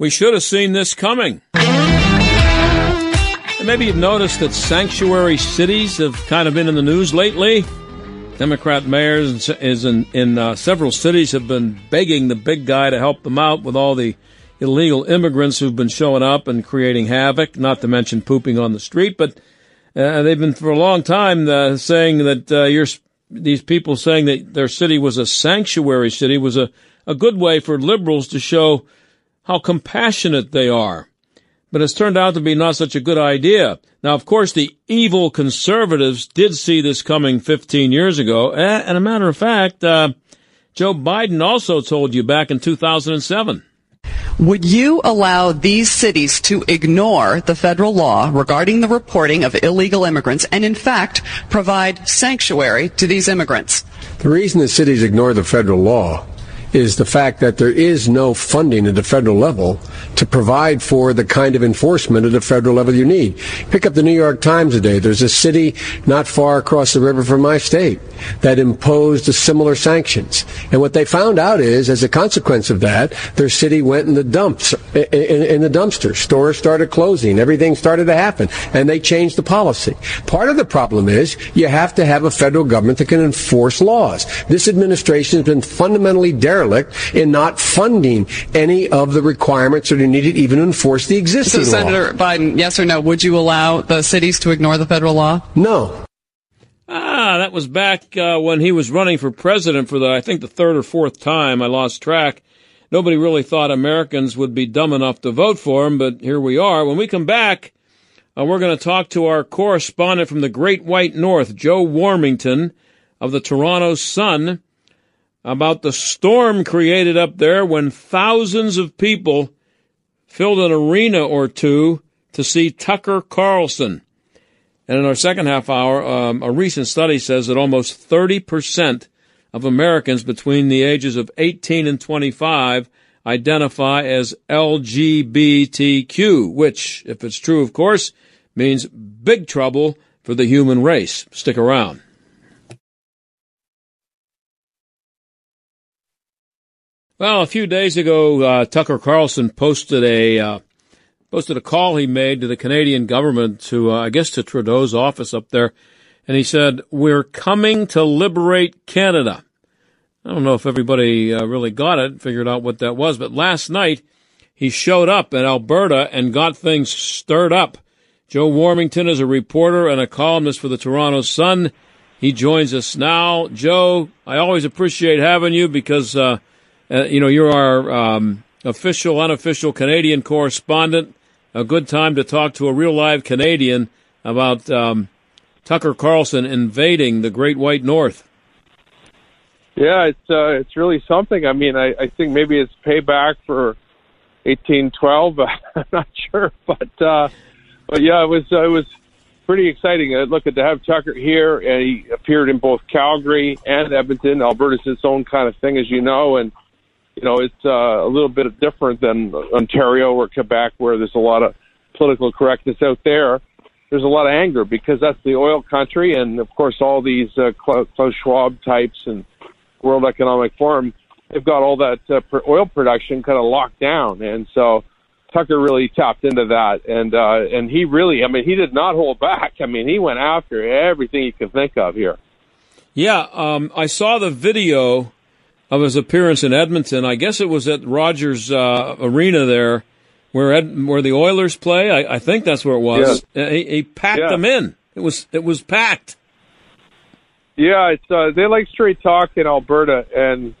We should have seen this coming. And maybe you've noticed that sanctuary cities have kind of been in the news lately. Democrat mayors is in, in uh, several cities have been begging the big guy to help them out with all the illegal immigrants who've been showing up and creating havoc, not to mention pooping on the street. But uh, they've been for a long time uh, saying that uh, these people saying that their city was a sanctuary city was a, a good way for liberals to show how compassionate they are. But it's turned out to be not such a good idea. Now, of course, the evil conservatives did see this coming 15 years ago. And a matter of fact, uh, Joe Biden also told you back in 2007. Would you allow these cities to ignore the federal law regarding the reporting of illegal immigrants and, in fact, provide sanctuary to these immigrants? The reason the cities ignore the federal law is the fact that there is no funding at the federal level to provide for the kind of enforcement at the federal level you need. Pick up the New York Times today. There's a city not far across the river from my state that imposed similar sanctions. And what they found out is, as a consequence of that, their city went in the dumps, in, in the dumpster. Stores started closing. Everything started to happen. And they changed the policy. Part of the problem is you have to have a federal government that can enforce laws. This administration has been fundamentally derelict in not funding any of the requirements that are needed even to enforce the existing so, law. Senator Biden, yes or no, would you allow the cities to ignore the federal law? No. Ah, that was back uh, when he was running for president for the, I think, the third or fourth time. I lost track. Nobody really thought Americans would be dumb enough to vote for him, but here we are. When we come back, uh, we're going to talk to our correspondent from the Great White North, Joe Warmington of the Toronto Sun, about the storm created up there when thousands of people filled an arena or two to see Tucker Carlson. And in our second half hour, um, a recent study says that almost 30% of Americans between the ages of 18 and 25 identify as LGBTQ, which, if it's true, of course, means big trouble for the human race. Stick around. Well, a few days ago, uh, Tucker Carlson posted a uh, posted a call he made to the Canadian government to, uh, I guess, to Trudeau's office up there, and he said, "We're coming to liberate Canada." I don't know if everybody uh, really got it, figured out what that was, but last night he showed up in Alberta and got things stirred up. Joe Warmington is a reporter and a columnist for the Toronto Sun. He joins us now. Joe, I always appreciate having you because, uh, you know, you're our um, official, unofficial Canadian correspondent a good time to talk to a real live Canadian about um, Tucker Carlson invading the Great White North. Yeah, it's uh, it's really something. I mean, I, I think maybe it's payback for eighteen twelve. I'm not sure, but uh, but yeah, it was uh, it was pretty exciting. Uh, look at to have Tucker here, and he appeared in both Calgary and Edmonton. Alberta's its own kind of thing, as you know, and you know, it's uh, a little bit different than Ontario or Quebec, where there's a lot of political correctness out there. There's a lot of anger because that's the oil country, and of course, all these uh, Klaus Schwab types and World Economic Forum, they've got all that uh, oil production kind of locked down, and so Tucker really tapped into that, and uh, and he really, I mean, he did not hold back. I mean, he went after everything he could think of here. Yeah, um, I saw the video of his appearance in Edmonton. I guess it was at Rogers uh, Arena there, where Ed, where the Oilers play. I, I think that's where it was. Yeah. He, he, packed yeah. them in. It was it was packed. Yeah, it's uh, they like straight talk in Alberta, and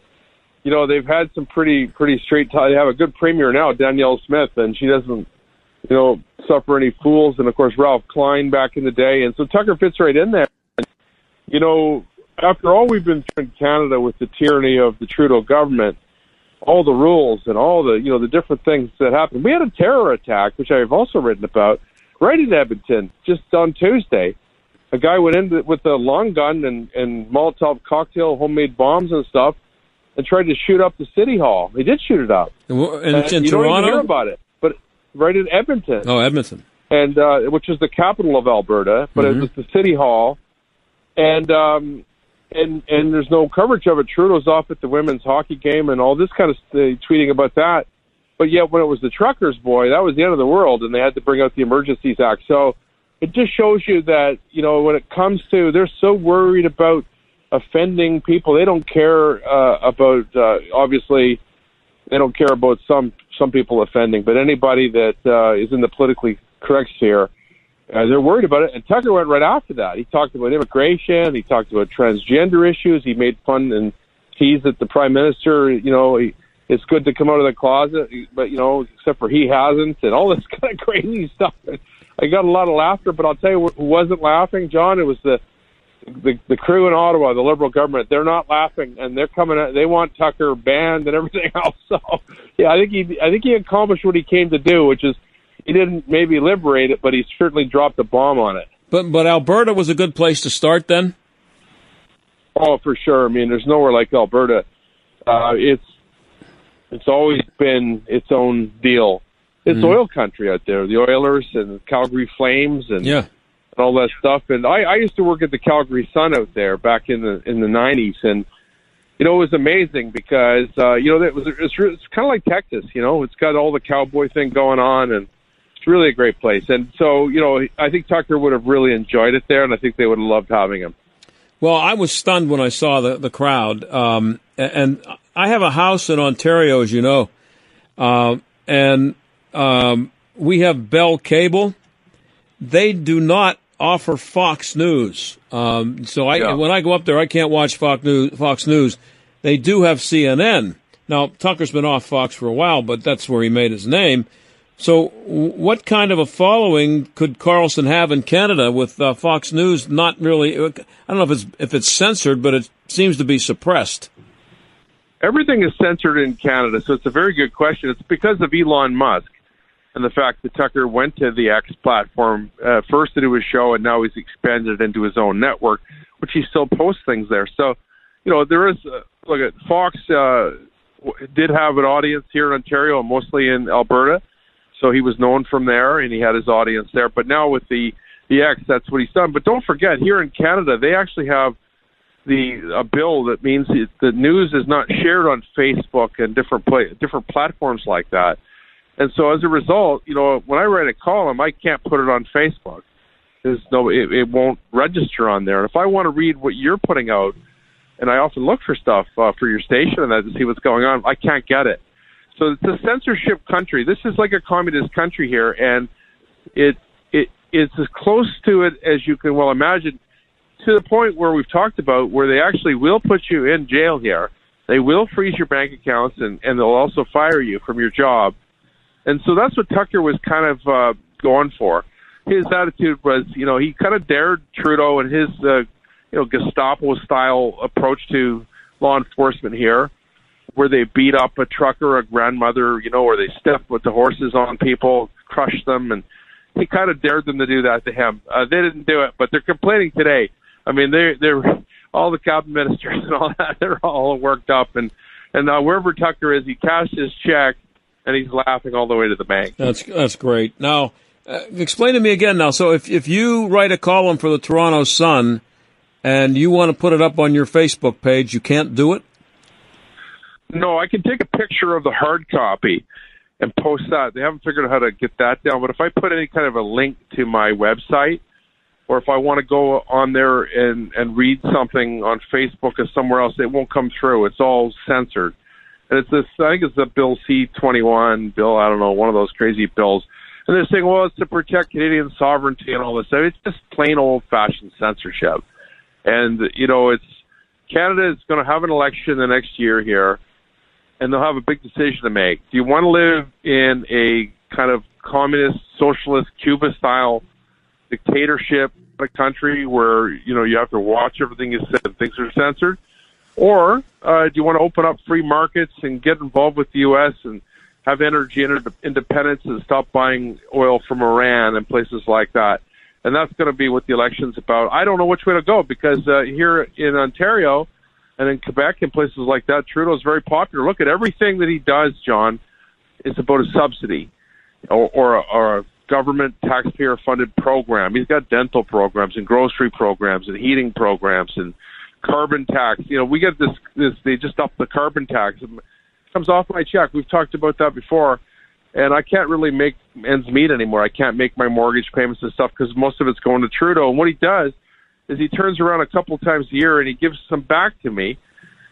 you know they've had some pretty pretty straight talk. They have a good premier now, Danielle Smith, and she doesn't you know suffer any fools. And of course Ralph Klein back in the day, and so Tucker fits right in there you know, after all we've been through in Canada with the tyranny of the Trudeau government, all the rules and all the you know the different things that happened. We had a terror attack, which I've also written about, right in Edmonton just on Tuesday. A guy went in with a long gun and, and Molotov cocktail, homemade bombs and stuff, and tried to shoot up the city hall. He did shoot it up. In, And in you don't even hear about it, but right in Edmonton Oh, Edmonton. and uh, which is the capital of Alberta, but Mhm. it was the city hall, and um, and and there's no coverage of it. Trudeau's off at the women's hockey game and all this kind of st- tweeting about that, but yet when it was the truckers, boy, that was the end of the world, and they had to bring out the Emergencies Act. So it just shows you that you know when it comes to they're so worried about offending people, they don't care uh, about uh, obviously they don't care about some some people offending, but anybody that uh, is in the politically correct sphere, uh, they're worried about it. And Tucker went right after that. He talked about immigration. He talked about transgender issues. He made fun and teased at the prime minister. You know, he, it's good to come out of the closet, but you know, except for he hasn't, and all this kind of crazy stuff. I got a lot of laughter, but I'll tell you who wasn't laughing, John. It was the the, the crew in Ottawa, the Liberal government, they're not laughing, and they're coming. They want Tucker banned and everything else. So, yeah, I think he, I think he accomplished what he came to do, which is he didn't maybe liberate it, but he certainly dropped a bomb on it. But but Alberta was a good place to start then. Oh, for sure. I mean, there's nowhere like Alberta. Uh, it's it's always been its own deal. It's Mhm. oil country out there. The Oilers and Calgary Flames and Yeah. and all that stuff. And I, I used to work at the Calgary Sun out there back in the in the nineties, and you know it was amazing because uh, you know it was it's, it's kind of like Texas. You know, it's got all the cowboy thing going on, and it's really a great place. And so you know, I think Tucker would have really enjoyed it there, and I think they would have loved having him. Well, I was stunned when I saw the the crowd, um, and I have a house in Ontario, as you know, uh, and um, we have Bell Cable. They do not offer Fox News, um, so I Yeah. when I go up there, I can't watch Fox News. Fox News. They do have CNN. Now Tucker's been off Fox for a while, but that's where he made his name. So, what kind of a following could Carlson have in Canada with uh, Fox News? Not really. I don't know if it's if it's censored, but it seems to be suppressed. Everything is censored in Canada, so it's a very good question. It's because of Elon Musk and the fact that Tucker went to the X platform uh, first to do his show, and now he's expanded into his own network, which he still posts things there. So, you know, there is uh, look at Fox uh, did have an audience here in Ontario, and mostly in Alberta, so he was known from there, and he had his audience there. But now with the the X, that's what he's done. But don't forget, here in Canada, they actually have the a bill that means the news is not shared on Facebook and different play, different platforms like that. And so as a result, you know, when I write a column, I can't put it on Facebook. There's no, it, it won't register on there. And if I want to read what you're putting out, and I often look for stuff uh, for your station and that to see what's going on, I can't get it. So it's a censorship country. This is like a communist country here, and it it it's as close to it as you can well imagine to the point where we've talked about where they actually will put you in jail here. They will freeze your bank accounts and, and they'll also fire you from your job. And so that's what Tucker was kind of uh, going for. His attitude was, you know, he kind of dared Trudeau and his, uh, you know, Gestapo style approach to law enforcement here, where they beat up a trucker, a grandmother, you know, or they step with the horses on people, crush them, and he kind of dared them to do that to him. Uh, they didn't do it, but they're complaining today. I mean, they they're all the cabinet ministers and all that. They're all worked up, and and uh, wherever Tucker is, he cashed his check, and he's laughing all the way to the bank. That's that's great. Now, uh, explain to me again. Now, so if if you write a column for the Toronto Sun and you want to put it up on your Facebook page, you can't do it. No, I can take a picture of the hard copy and post that. They haven't figured out how to get that down, but if I put any kind of a link to my website, or if I want to go on there and and read something on Facebook or somewhere else, it won't come through. It's all censored. And it's this, I think it's the Bill C-21 bill, I don't know, one of those crazy bills. And they're saying, well, it's to protect Canadian sovereignty and all this stuff. It's just plain old-fashioned censorship. And, you know, it's, Canada is going to have an election the next year here, and they'll have a big decision to make. Do you want to live in a kind of communist, socialist, Cuba-style dictatorship a country where you know you have to watch everything you say and things are censored, or uh, do you want to open up free markets and get involved with the U.S. and have energy independence and stop buying oil from Iran and places like that? And that's going to be what the election's about. I don't know which way to go because uh, here in Ontario and in Quebec and places like that, Trudeau is very popular. Look at everything that he does, John. It's about a subsidy or, or, a, or a government taxpayer funded program. He's got dental programs and grocery programs and heating programs and carbon tax. You know, we get this, this they just up the carbon tax. It comes off my check. We've talked about that before. And I can't really make ends meet anymore. I can't make my mortgage payments and stuff because most of it's going to Trudeau. And what he does is he turns around a couple times a year and he gives some back to me.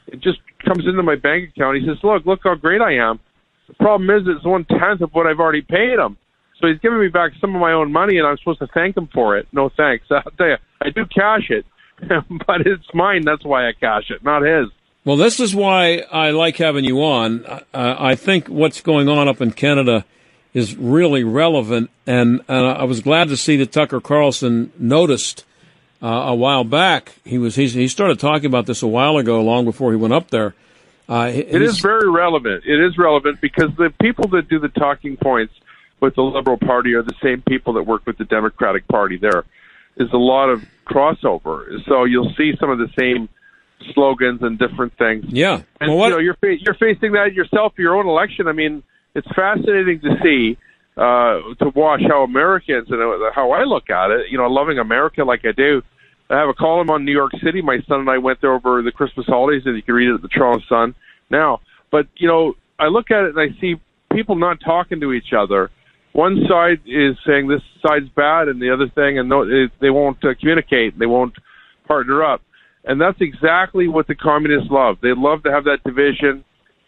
It just comes into my bank account. He says, "Look, look how great I am." The problem is, it's one tenth of what I've already paid him. So he's giving me back some of my own money, and I'm supposed to thank him for it. No thanks. I'll tell you, I do cash it, but it's mine. That's why I cash it, not his. Well, this is why I like having you on. Uh, I think what's going on up in Canada is really relevant, and, and I was glad to see that Tucker Carlson noticed uh, a while back. He was he started talking about this a while ago, long before he went up there. Uh, it is very relevant. It is relevant because the people that do the talking points with the Liberal Party are the same people that work with the Democratic Party. There is a lot of crossover, so you'll see some of the same slogans and different things. Yeah, and well, what... you know you're fa- you're facing that yourself for your own election. I mean, it's fascinating to see uh, to watch how Americans and how I look at it. You know, loving America like I do. I have a column on New York City. My son and I went there over the Christmas holidays, and you can read it at the Toronto Sun now. But you know, I look at it and I see people not talking to each other one side is saying this side's bad and the other thing, and they won't uh, communicate. They won't partner up. And that's exactly what the communists love. They love to have that division.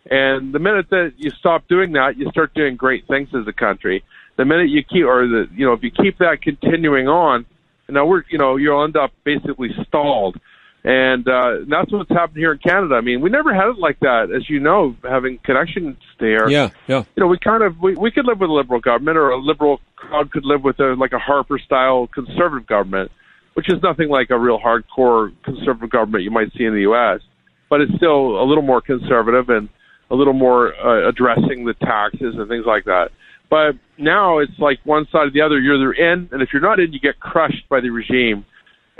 And the minute that you stop doing that, you start doing great things as a country. The minute you keep, or the, you know, if you keep that continuing on, now we're, you know, you'll end up basically stalled. And uh, that's what's happened here in Canada. I mean, we never had it like that, as you know, having connections there. Yeah, yeah. You know, we kind of we, we could live with a liberal government, or a liberal crowd could live with a like a Harper style conservative government, which is nothing like a real hardcore conservative government you might see in the U.S. But it's still a little more conservative and a little more uh, addressing the taxes and things like that. But now it's like one side or the other. You're either in, and if you're not in, you get crushed by the regime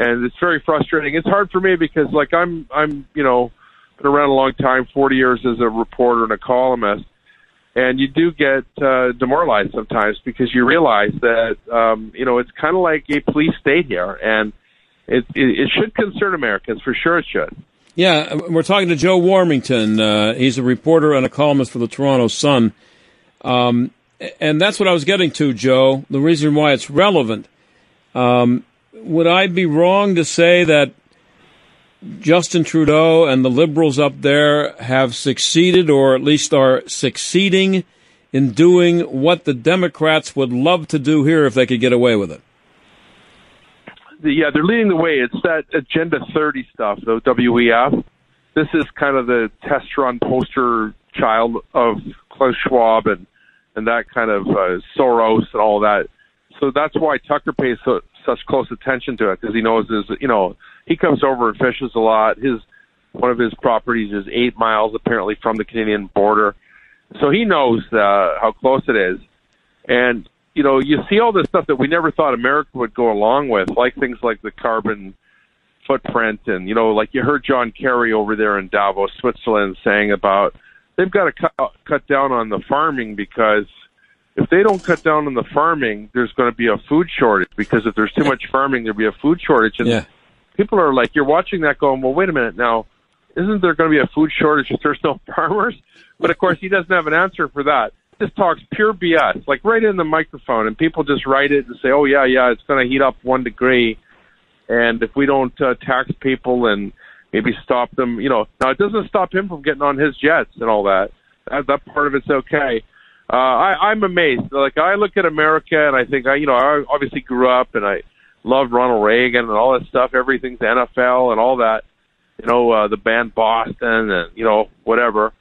and it's very frustrating. It's hard for me because like I'm I'm you know been around a long time, 40 years as a reporter and a columnist, and you do get uh, demoralized sometimes because you realize that um, you know it's kind of like a police state here, and it, it it should concern Americans for sure. It should. Yeah, we're talking to Joe Warmington. Uh, he's a reporter and a columnist for the Toronto Sun. Um, and that's what I was getting to, Joe. The reason why it's relevant. Um, would I be wrong to say that Justin Trudeau and the Liberals up there have succeeded, or at least are succeeding, in doing what the Democrats would love to do here if they could get away with it? Yeah, they're leading the way. It's that Agenda 30 stuff, though, WEF. This is kind of the test run poster child of Klaus Schwab and, and that kind of uh, Soros and all that. So that's why Tucker pays so, such close attention to it because he knows his, you know, he comes over and fishes a lot. His one of his properties is eight miles apparently from the Canadian border, so he knows uh, how close it is. And you know, you see all this stuff that we never thought America would go along with, like things like the carbon footprint, and you know, like you heard John Kerry over there in Davos, Switzerland, saying about they've got to cut uh, cut down on the farming because if they don't cut down on the farming, there's going to be a food shortage because if there's too much farming, there'll be a food shortage. And yeah. people are like, you're watching that going, well, wait a minute now, isn't there going to be a food shortage if there's no farmers? But of course, he doesn't have an answer for that. This talks pure BS, like right in the microphone, and people just write it and say, oh yeah, yeah, it's going to heat up one degree, and if we don't uh, tax people and maybe stop them, you know, now it doesn't stop him from getting on his jets and all that. That, that part of it's okay uh, I, I'm amazed. Like I look at America and I think I, you know, I obviously grew up and I love Ronald Reagan and all that stuff. Everything's NFL and all that. You know, uh, the band Boston and you know whatever.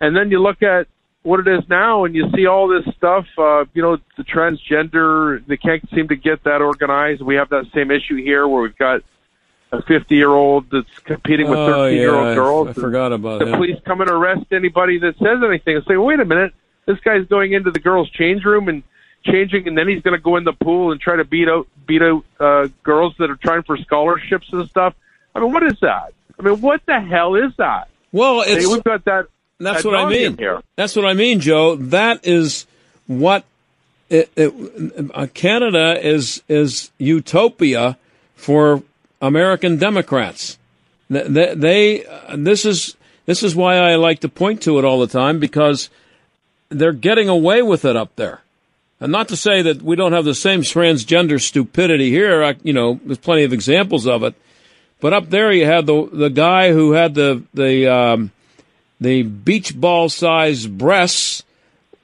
And then you look at what it is now, and you see all this stuff. Uh, you know, the transgender, they can't seem to get that organized. We have that same issue here where we've got a 50 year old that's competing with 13 year old girls. I forgot about the him. police come and arrest anybody that says anything and say, wait a minute, this guy's going into the girls' change room and changing, and then he's going to go in the pool and try to beat out beat out uh, girls that are trying for scholarships and stuff. I mean, what is that? I mean, what the hell is that? Well, it's Hey, we've got that. That's what I mean. Here. That's what I mean, Joe. That is what it, it, uh, Canada is is utopia for American Democrats. They, they, they uh, this is this is why I like to point to it all the time because they're getting away with it up there. And not to say that we don't have the same transgender stupidity here. I, you know, there's plenty of examples of it. But up there, you had the the guy who had the the um, the beach ball sized breasts,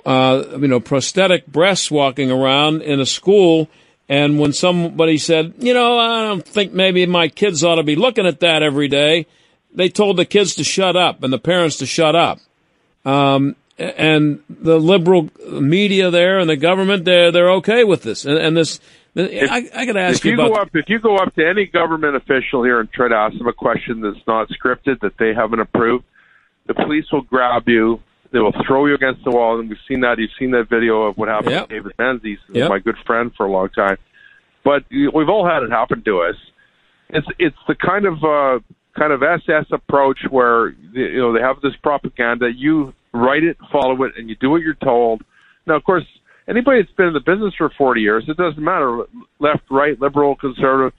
uh, you know, prosthetic breasts walking around in a school. And when somebody said, you know, I don't think maybe my kids ought to be looking at that every day, they told the kids to shut up and the parents to shut up. Um, and the liberal media there and the government, they're, they're okay with this. And, and this, I, I got to ask If you about go up, if you go up to any government official here and try to ask them a question that's not scripted that they haven't approved, the police will grab you. They will throw you against the wall, and we've seen that. You've seen that video of what happened Yep. to David Menzies, Yep. my good friend for a long time. But we've all had it happen to us. It's it's the kind of uh, kind of SS approach where you know they have this propaganda. You write it, follow it, and you do what you're told. Now, of course, anybody that's been in the business for 40 years, it doesn't matter left, right, liberal, conservative.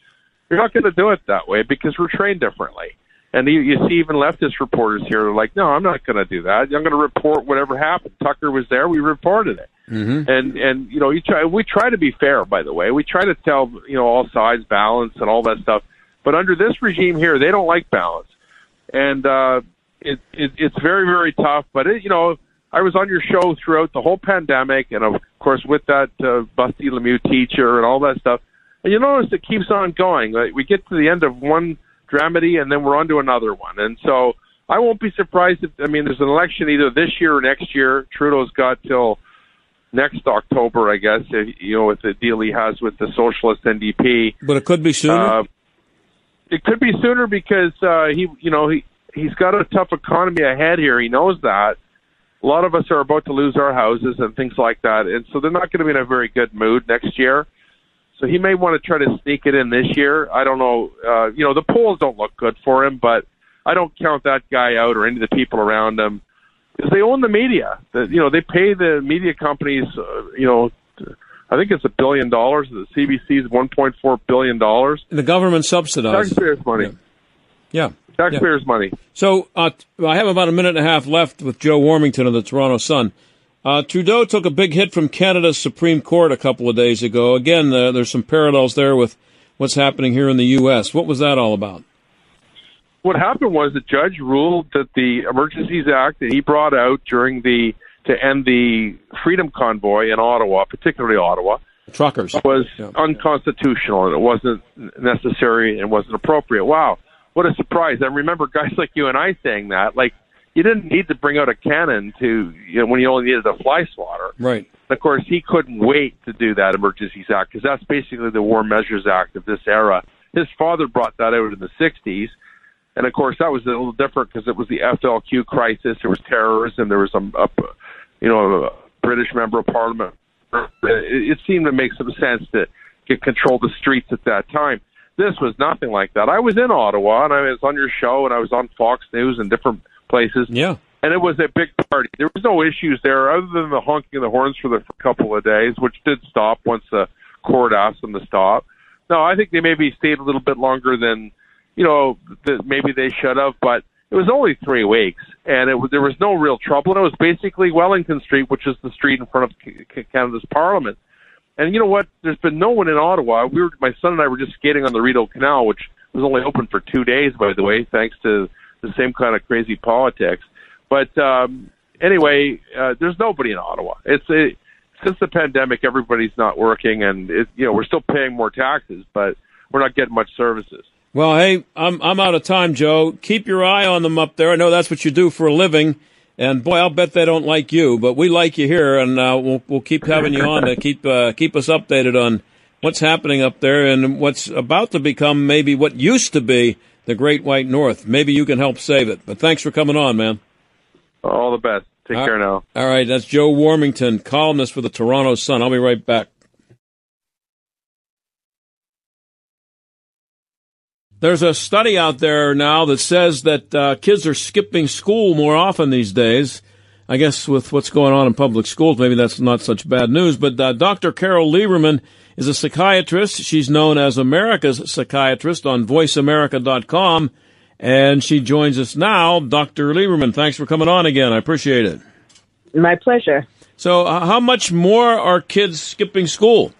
You're not going to do it that way because we're trained differently. And you, you see even leftist reporters here are like, no, I'm not going to do that. I'm going to report whatever happened. Tucker was there. We reported it. Mm-hmm. And, and, you know, you try, we try to be fair, by the way. We try to tell, you know, all sides balance and all that stuff. But under this regime here, they don't like balance. And, uh, it, it, it's very, very tough. But, it, you know, I was on your show throughout the whole pandemic, and of course with that uh, Busty Lemieux teacher and all that stuff. And you notice it keeps on going. Like, we get to the end of one dramedy, and then we're on to another one. And so I won't be surprised if I mean there's an election either this year or next year. Trudeau's got till next October, I guess. If, you know, with the deal he has with the Socialist NDP. but it could be sooner. Uh, it could be sooner because uh, he, you know, he he's got a tough economy ahead here. He knows that. A lot of us are about to lose our houses and things like that, and so they're not going to be in a very good mood next year. So he may want to try to sneak it in this year. I don't know. Uh, you know, the polls don't look good for him, but I don't count that guy out or any of the people around him because they own the media. The, you know, they pay the media companies. Uh, you know, I think it's a billion dollars. The CBC is 1.4 billion dollars. And the government subsidizes. Taxpayers' money. Yeah. Taxpayers' money. So uh, I have about a minute and a half left with Joe Warmington of the Toronto Sun. Uh, Trudeau took a big hit from Canada's Supreme Court a couple of days ago. Again, uh, there's some parallels there with what's happening here in the U.S. What was that all about? What happened was the judge ruled that the Emergencies Act that he brought out during the to end the Freedom Convoy in Ottawa, particularly Ottawa, Truckers. was Yeah. unconstitutional and it wasn't necessary and wasn't appropriate. Wow, what a surprise! I remember guys like you and I saying that. Like, you didn't need to bring out a cannon to you know, when you only needed a fly swatter. Right. And of course, he couldn't wait to do that Emergencies Act because that's basically the War Measures Act of this era. His father brought that out in the 60s. And of course, that was a little different because it was the FLQ crisis. There was terrorism. There was some, a, you know, a British member of parliament. It, it seemed to make some sense to get control of the streets at that time. This was nothing like that. I was in Ottawa and I was on your show and I was on Fox News and different places Yeah. and it was a big party. There was no issues there other than the honking of the horns for the couple of days, which did stop once the court asked them to stop. No, I think they maybe stayed a little bit longer than you know that maybe they should have, but it was only three weeks, and it was, there was no real trouble. And it was basically Wellington Street, which is the street in front of Canada's Parliament. And you know what? There's been no one in Ottawa. We were, my son and I were just skating on the Rideau Canal, which was only open for two days, by the way, thanks to the same kind of crazy politics. But um, anyway, uh, there's nobody in Ottawa. It's a, since the pandemic, everybody's not working, and it, you know we're still paying more taxes, but we're not getting much services. Well, hey, I'm I'm out of time, Joe. Keep your eye on them up there. I know that's what you do for a living, And boy, I'll bet they don't like you, but we like you here, and uh, we'll we'll keep having you on to keep uh, keep us updated on what's happening up there and what's about to become maybe what used to be the Great White North. Maybe you can help save it. But thanks for coming on, man. All the best. Take All- care now. All right, that's Joe Warmington, columnist for the Toronto Sun. I'll be right back. There's a study out there now that says that uh, kids are skipping school more often these days. I guess with what's going on in public schools, maybe that's not such bad news. But uh, Dr. Carole Lieberman is a psychiatrist. She's known as America's psychiatrist on VoiceAmerica.com, and she joins us now. Dr. Lieberman, thanks for coming on again. I appreciate it. My pleasure. So, uh, how much more are kids skipping school?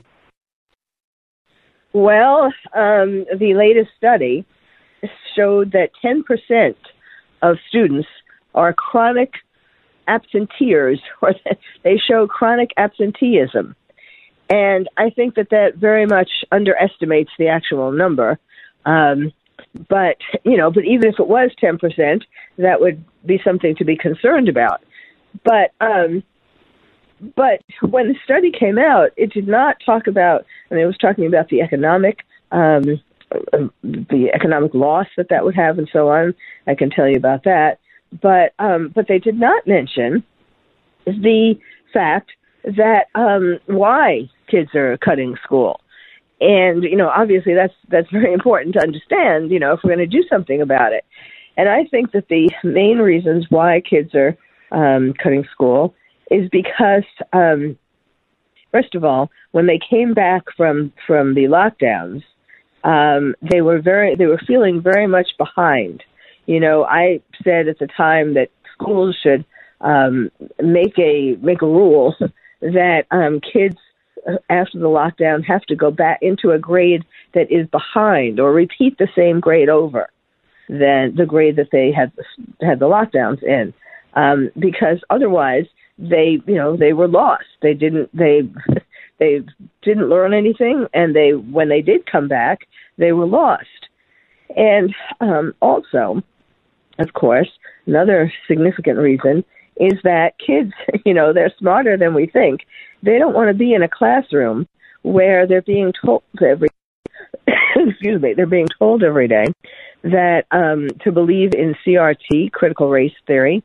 Well, um, the latest study showed that 10% of students are chronic absenteers, or they show chronic absenteeism. And I think that that very much underestimates the actual number. Um, but, you know, but even if it was 10%, that would be something to be concerned about. But, um, but when the study came out, it did not talk about. I mean, it was talking about the economic, um, the economic loss that that would have, and so on. I can tell you about that. But um, but they did not mention the fact that um, why kids are cutting school, and you know, obviously that's that's very important to understand. You know, if we're going to do something about it, and I think that the main reasons why kids are um, cutting school is because, um, first of all, when they came back from from the lockdowns, um, they were very they were feeling very much behind. You know, I said at the time that schools should um, make a make a rule that um, kids after the lockdown have to go back into a grade that is behind or repeat the same grade over than the grade that they had had the lockdowns in, um, because otherwise they you know they were lost. They didn't they they didn't learn anything, and they when they did come back, they were lost. And um, also, of course, another significant reason is that kids, you know, they're smarter than we think. They don't want to be in a classroom where they're being told every excuse me, they're being told every day that um, to believe in CRT, critical race theory,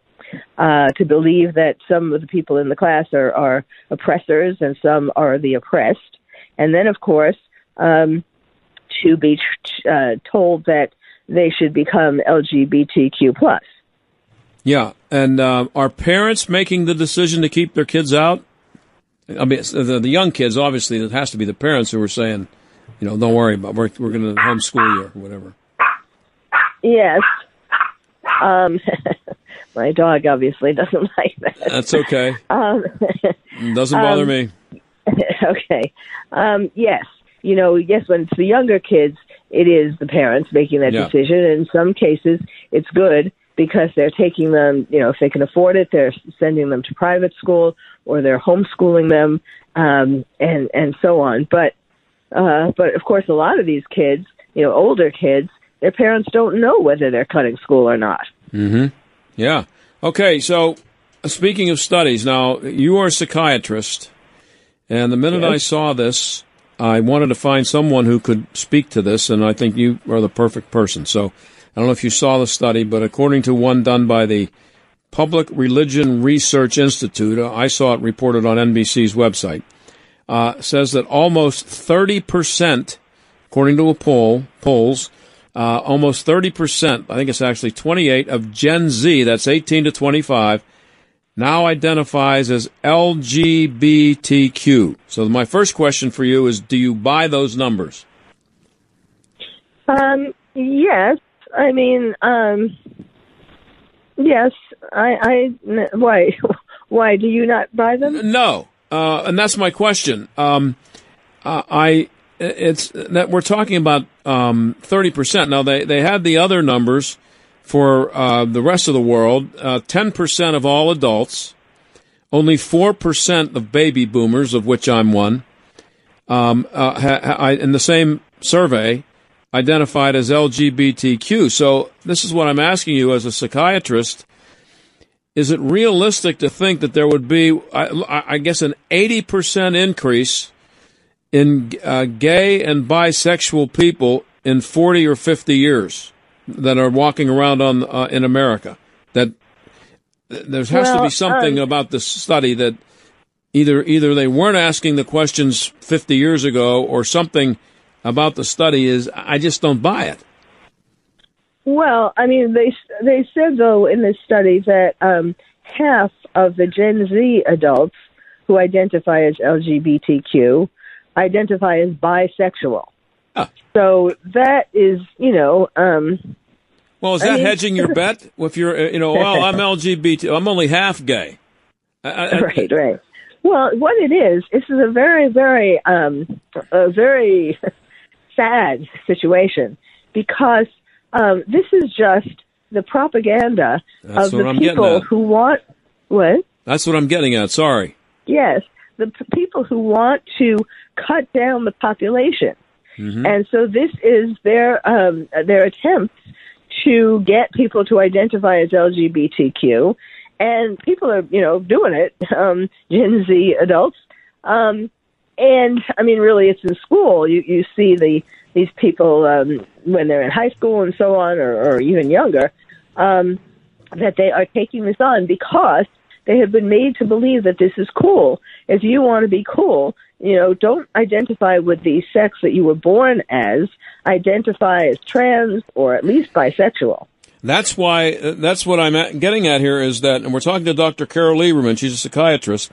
uh, to believe that some of the people in the class are, are oppressors and some are the oppressed, and then of course um, to be uh, told that they should become LGBTQ plus. Yeah, and uh, are parents making the decision to keep their kids out? I mean, the, the young kids, obviously, it has to be the parents who are saying, you know, don't worry about it. we're we're going to homeschool you or whatever. Yes. Um, my dog obviously doesn't like that. That's okay. Um, Doesn't bother um, me. okay. Um, yes. You know, yes, when it's the younger kids, it is the parents making that Yeah. decision. In some cases, it's good because they're taking them, you know, if they can afford it, they're sending them to private school or they're homeschooling them, um, and, and so on. But, uh, but of course, a lot of these kids, you know, older kids, their parents don't know whether they're cutting school or not. Mm-hmm. Yeah. Okay. So, speaking of studies, now you are a psychiatrist, and the minute I saw this, I wanted to find someone who could speak to this, and I think you are the perfect person. So, I don't know if you saw the study, but according to one done by the Public Religion Research Institute, uh, I saw it reported on NBC's website, uh, says that almost 30%, according to a poll, polls, uh, almost 30%, I think it's actually 28 of Gen Z, that's 18 to 25, now identifies as LGBTQ. So my first question for you is, do you buy those numbers? Um, yes, I mean, um, yes, I, I, why, why do you not buy them? No, uh, and that's my question. Um, uh, I, it's that we're talking about um, thirty percent. Now they they had the other numbers for uh, the rest of the world. Uh, Ten percent of all adults, only four percent of baby boomers, of which I'm one, um, uh, ha, ha, I, in the same survey identified as LGBTQ. So this is what I'm asking you as a psychiatrist. is it realistic to think that there would be, I, I guess, an 80% increase in uh, gay and bisexual people in 40 or 50 years that are walking around on uh, in America? That there has well, to be something um, about this study that either either they weren't asking the questions 50 years ago or something about the study is I just don't buy it. Well, I mean, they they said though in this study that um, half of the Gen Z adults who identify as LGBTQ identify as bisexual. Ah. So that is, you know. Um, well, is that I mean, hedging your bet? If you're, uh, you know, well, I'm LGBT, I'm only half gay. I, I, right, right. Well, what it is, this is a very, very, um, a very sad situation because um, this is just the propaganda That's of the I'm people who want what? That's what I'm getting at. Sorry. Yes, the p- people who want to cut down the population, mm-hmm. and so this is their um, their attempt to get people to identify as LGBTQ, and people are you know doing it. Um, Gen Z adults, um, and I mean, really, it's in school. You you see the these people um, when they're in high school and so on, or, or even younger, um, that they are taking this on because they have been made to believe that this is cool. If you want to be cool, you know, don't identify with the sex that you were born as. Identify as trans or at least bisexual. That's why. Uh, that's what I'm getting at here is that, and we're talking to Dr. Carole Lieberman. She's a psychiatrist.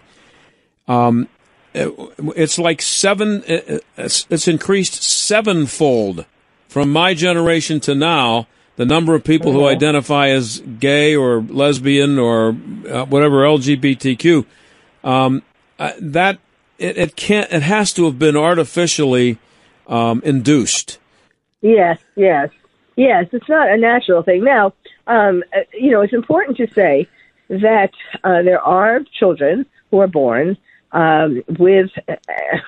Um, it's like seven, it's increased sevenfold from my generation to now. The number of people who uh-huh. identify as gay or lesbian or uh, whatever LGBTQ, um, uh, that it, it, can't, it has to have been artificially um, induced. Yes, yes, yes. It's not a natural thing. Now, um, uh, you know, it's important to say that uh, there are children who are born um, with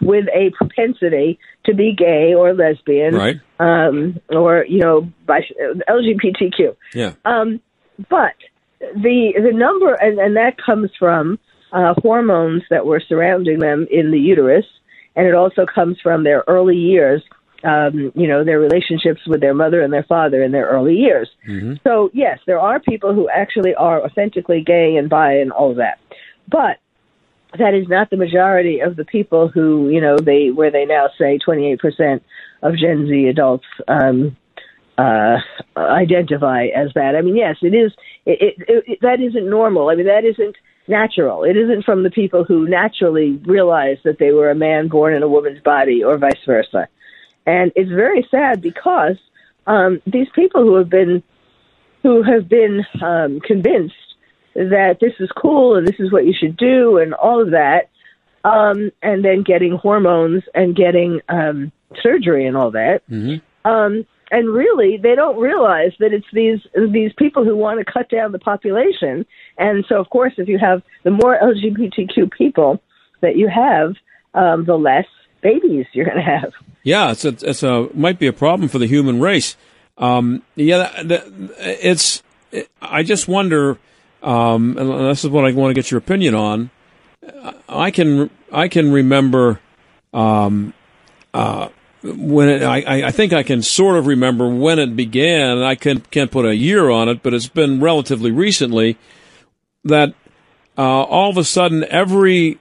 with a propensity to be gay or lesbian, right? Um, or you know, by LGBTQ. Yeah. Um, but the the number, and, and that comes from uh, hormones that were surrounding them in the uterus, and it also comes from their early years. Um, you know, their relationships with their mother and their father in their early years. Mm-hmm. So, yes, there are people who actually are authentically gay and bi and all of that. But that is not the majority of the people who, you know, they where they now say 28% of Gen Z adults um, uh, identify as that. I mean, yes, it is. It, it, it, that isn't normal. I mean, that isn't natural. It isn't from the people who naturally realize that they were a man born in a woman's body, or vice versa. And it's very sad because um, these people who have been who have been um, convinced that this is cool and this is what you should do and all of that. Um, and then getting hormones and getting um, surgery and all that. Mm-hmm. Um, and really, they don't realize that it's these these people who want to cut down the population. And so, of course, if you have the more LGBTQ people that you have, um, the less babies you're going to have. Yeah, it's a, it's a might be a problem for the human race. Um, yeah, it's. I just wonder um, and this is what I want to get your opinion on. I can I can remember um, uh, when it, I, I think I can sort of remember when it began. I can't can't put a year on it, but it's been relatively recently that uh, all of a sudden every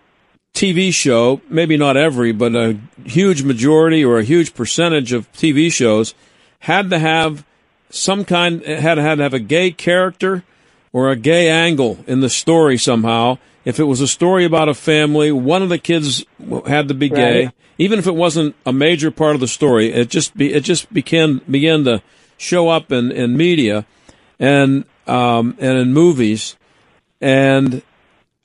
TV show, maybe not every, but a huge majority or a huge percentage of TV shows had to have some kind had had to have a gay character or a gay angle in the story somehow. If it was a story about a family, one of the kids had to be gay, right. even if it wasn't a major part of the story. It just be, it just began began to show up in, in media and um, and in movies, and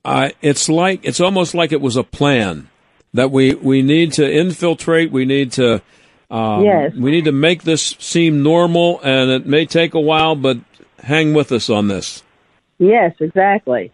I, it's like it's almost like it was a plan that we we need to infiltrate. We need to um, yes. we need to make this seem normal, and it may take a while, but hang with us on this. Yes, exactly.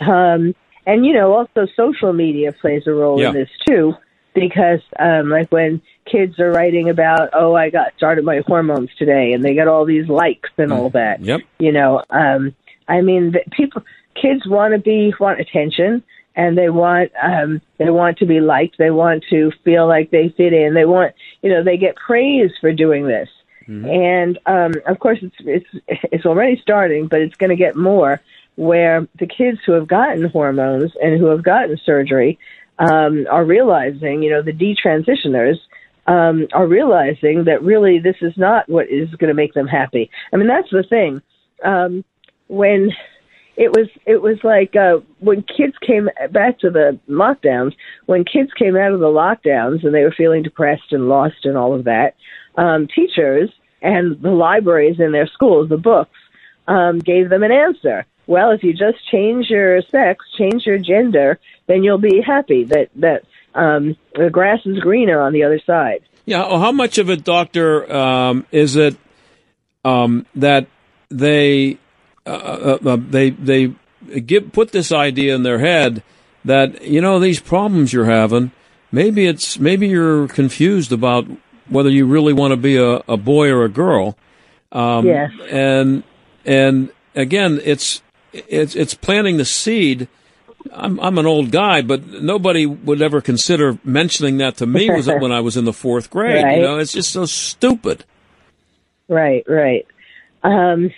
Um, and you know, also social media plays a role yeah. in this too, because um, like when kids are writing about, oh, I got started my hormones today, and they get all these likes and all mm. that. Yep. You know, um, I mean, the, people kids want to be want attention and they want um they want to be liked they want to feel like they fit in they want you know they get praise for doing this mm-hmm. and um of course it's it's it's already starting but it's going to get more where the kids who have gotten hormones and who have gotten surgery um are realizing you know the detransitioners um are realizing that really this is not what is going to make them happy i mean that's the thing um when it was it was like uh when kids came back to the lockdowns when kids came out of the lockdowns and they were feeling depressed and lost and all of that um teachers and the libraries in their schools the books um gave them an answer well if you just change your sex change your gender then you'll be happy that that um the grass is greener on the other side yeah how much of it doctor um is it um that they uh, uh, uh, they they give put this idea in their head that you know these problems you're having. Maybe it's maybe you're confused about whether you really want to be a, a boy or a girl. Um, yes. And and again, it's it's it's planting the seed. I'm I'm an old guy, but nobody would ever consider mentioning that to me was when I was in the fourth grade. Right. You know, it's just so stupid. Right, right. Um,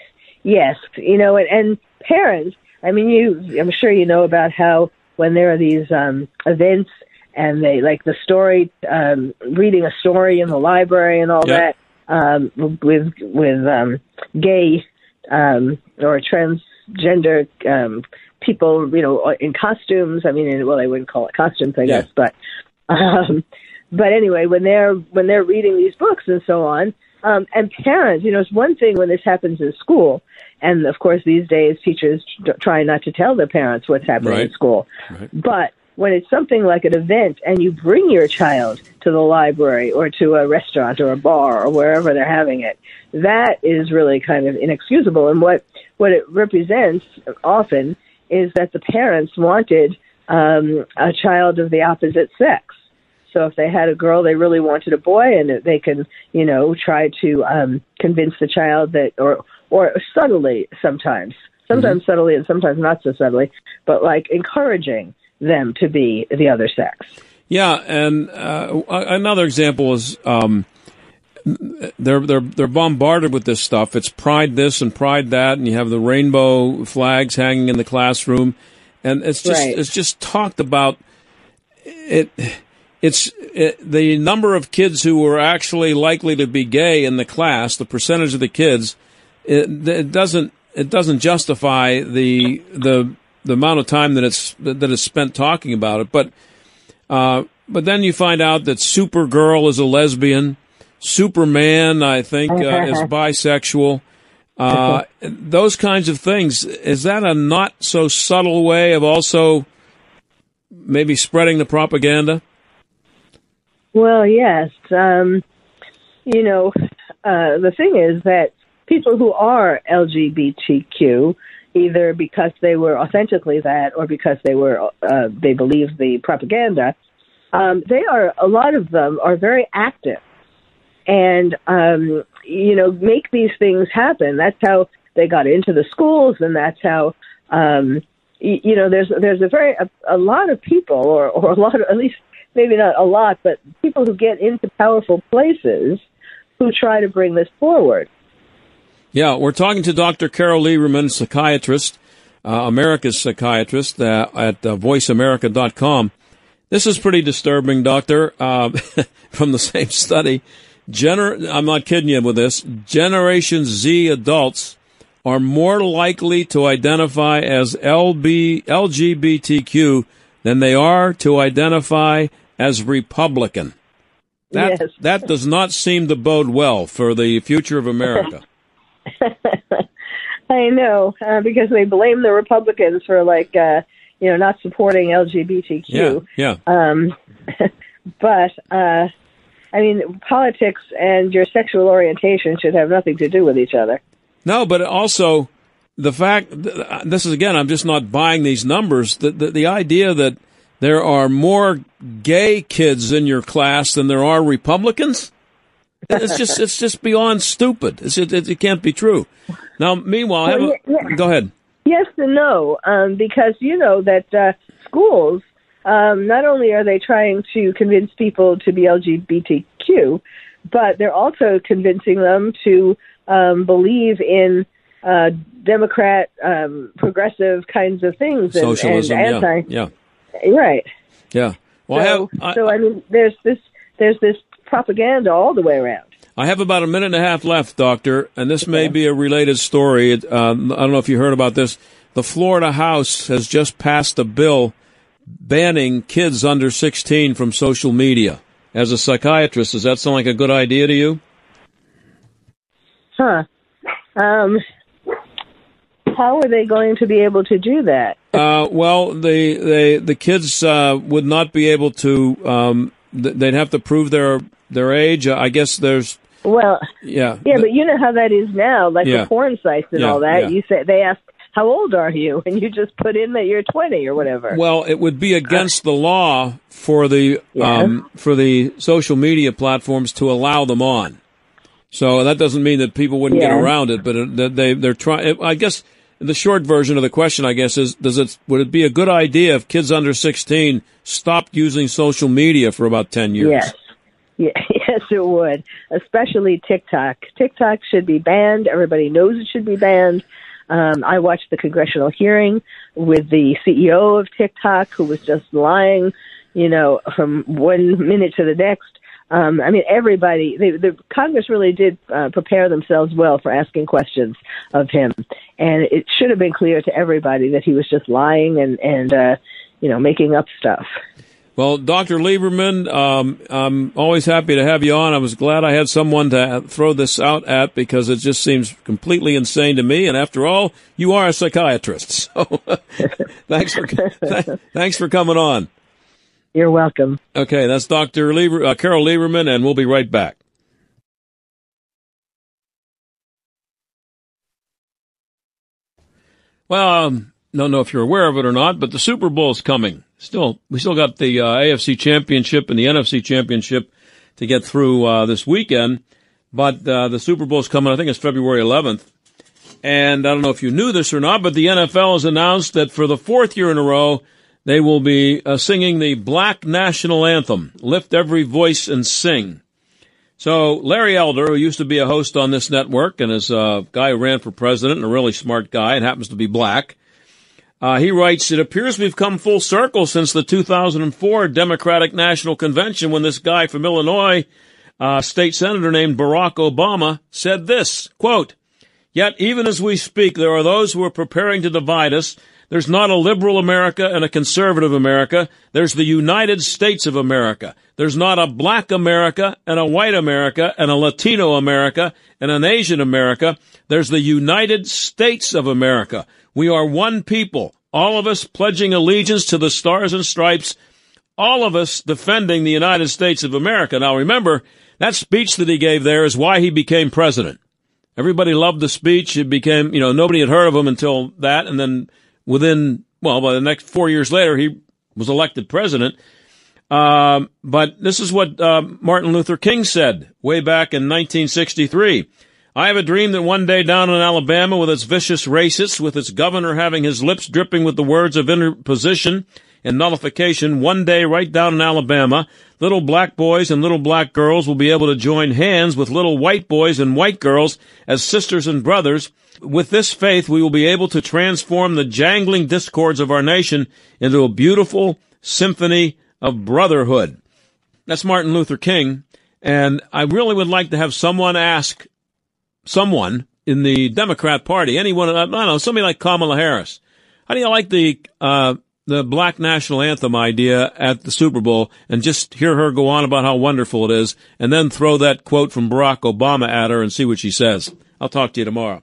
Yes, you know, and, and parents. I mean, you. I'm sure you know about how when there are these um, events and they like the story, um, reading a story in the library and all yep. that um, with with um, gay um, or transgender um, people, you know, in costumes. I mean, well, they wouldn't call it costumes, I yeah. guess, but um, but anyway, when they're when they're reading these books and so on, um, and parents, you know, it's one thing when this happens in school, and of course these days teachers try not to tell their parents what's happening right. in school. Right. But when it's something like an event and you bring your child to the library or to a restaurant or a bar or wherever they're having it, that is really kind of inexcusable. And what what it represents often is that the parents wanted um, a child of the opposite sex. So if they had a girl, they really wanted a boy, and they can, you know, try to um, convince the child that, or or subtly sometimes, sometimes mm-hmm. subtly and sometimes not so subtly, but like encouraging them to be the other sex. Yeah, and uh, another example is um, they're they're they're bombarded with this stuff. It's pride this and pride that, and you have the rainbow flags hanging in the classroom, and it's just right. it's just talked about. It it's it, the number of kids who are actually likely to be gay in the class, the percentage of the kids it, it doesn't it doesn't justify the the the amount of time that it's that is spent talking about it. But uh, but then you find out that Supergirl is a lesbian. Superman, I think, uh, is bisexual. Uh, those kinds of things. Is that a not so subtle way of also maybe spreading the propaganda? Well, yes. Um, you know, uh, the thing is that people who are LGBTQ, either because they were authentically that or because they were uh, they believe the propaganda, um, they are a lot of them are very active, and um, you know make these things happen. That's how they got into the schools, and that's how. Um, you, you know, there's there's a very a, a lot of people, or or a lot of at least maybe not a lot, but people who get into powerful places who try to bring this forward. Yeah, we're talking to Dr. Carole Lieberman, psychiatrist, uh, America's psychiatrist uh, at uh, voiceamerica.com. This is pretty disturbing, Doctor, uh, from the same study. Gener- I'm not kidding you with this. Generation Z adults are more likely to identify as LB- LGBTQ than they are to identify as Republican. That, yes. that does not seem to bode well for the future of America. I know uh, because they blame the Republicans for like uh, you know not supporting LGBTQ. Yeah, yeah. Um, but uh, I mean, politics and your sexual orientation should have nothing to do with each other. No, but also the fact this is again, I'm just not buying these numbers. The, the, the idea that there are more gay kids in your class than there are Republicans. It's just it's just beyond stupid. It's, it, it, it can't be true. Now, meanwhile, well, yeah, yeah. go ahead. Yes and no, um, because you know that uh, schools um, not only are they trying to convince people to be LGBTQ, but they're also convincing them to um, believe in uh, Democrat, um, progressive kinds of things and, Socialism, and anti. yeah, yeah, Right. yeah. Well, so, I have, I, so I mean, there's this there's this propaganda all the way around. I have about a minute and a half left, Doctor, and this may be a related story. It, um, I don't know if you heard about this. The Florida House has just passed a bill banning kids under 16 from social media. As a psychiatrist, does that sound like a good idea to you? Huh. Um, how are they going to be able to do that? Uh, well, the the the kids uh, would not be able to. Um, they'd have to prove their their age. I guess there's Well, yeah yeah, but you know how that is now, like Yeah. the porn sites and Yeah, all that. yeah. You say they ask, "How old are you?" and you just put in that you're 20 or whatever. Well, it would be against the law for the um, for the social media platforms to allow them on. So that doesn't mean that people wouldn't get around it, but it, they they're trying. I guess the short version of the question, I guess, is does it would it be a good idea if kids under sixteen stopped using social media for about ten years? Yes. Yes, it would. Especially TikTok. TikTok should be banned. Everybody knows it should be banned. Um, I watched the congressional hearing with the CEO of TikTok, who was just lying, you know, from one minute to the next. Um, I mean, everybody, they, the Congress really did uh, prepare themselves well for asking questions of him, and it should have been clear to everybody that he was just lying and and uh, you know making up stuff. Well, Dr. Lieberman, um, I'm always happy to have you on. I was glad I had someone to throw this out at because it just seems completely insane to me. And after all, you are a psychiatrist. So thanks for thanks for coming on. You're welcome. Okay, that's Dr. Lieber, uh, Carole Lieberman, and we'll be right back. Well, um, don't know if you're aware of it or not, but the Super Bowl's coming. Still, we still got the uh, AFC Championship and the NFC Championship to get through uh, this weekend, but uh, the Super Bowl's coming. I think it's February 11th. And I don't know if you knew this or not, but the NFL has announced that for the fourth year in a row, they will be uh, singing the Black National Anthem, Lift Every Voice and Sing. So Larry Elder, who used to be a host on this network and is a guy who ran for president and a really smart guy and happens to be black, uh, he writes, it appears we've come full circle since the 2004 Democratic National Convention when this guy from Illinois, uh, state senator named Barack Obama, said this, quote, Yet even as we speak, there are those who are preparing to divide us. There's not a liberal America and a conservative America. There's the United States of America. There's not a black America and a white America and a Latino America and an Asian America. There's the United States of America. We are one people, all of us pledging allegiance to the stars and stripes, all of us defending the United States of America. Now remember, that speech that he gave there is why he became president. Everybody loved the speech. It became, you know, nobody had heard of him until that. And then within, well, by the next four years later, he was elected president. Um, but this is what uh, Martin Luther King said way back in 1963. I have a dream that one day down in Alabama with its vicious racists, with its governor having his lips dripping with the words of interposition and nullification, one day right down in Alabama, little black boys and little black girls will be able to join hands with little white boys and white girls as sisters and brothers. With this faith, we will be able to transform the jangling discords of our nation into a beautiful symphony of brotherhood. That's Martin Luther King. And I really would like to have someone ask someone in the Democrat Party, anyone, I don't know, somebody like Kamala Harris. How do you like the, uh, the black national anthem idea at the Super Bowl and just hear her go on about how wonderful it is and then throw that quote from Barack Obama at her and see what she says. I'll talk to you tomorrow.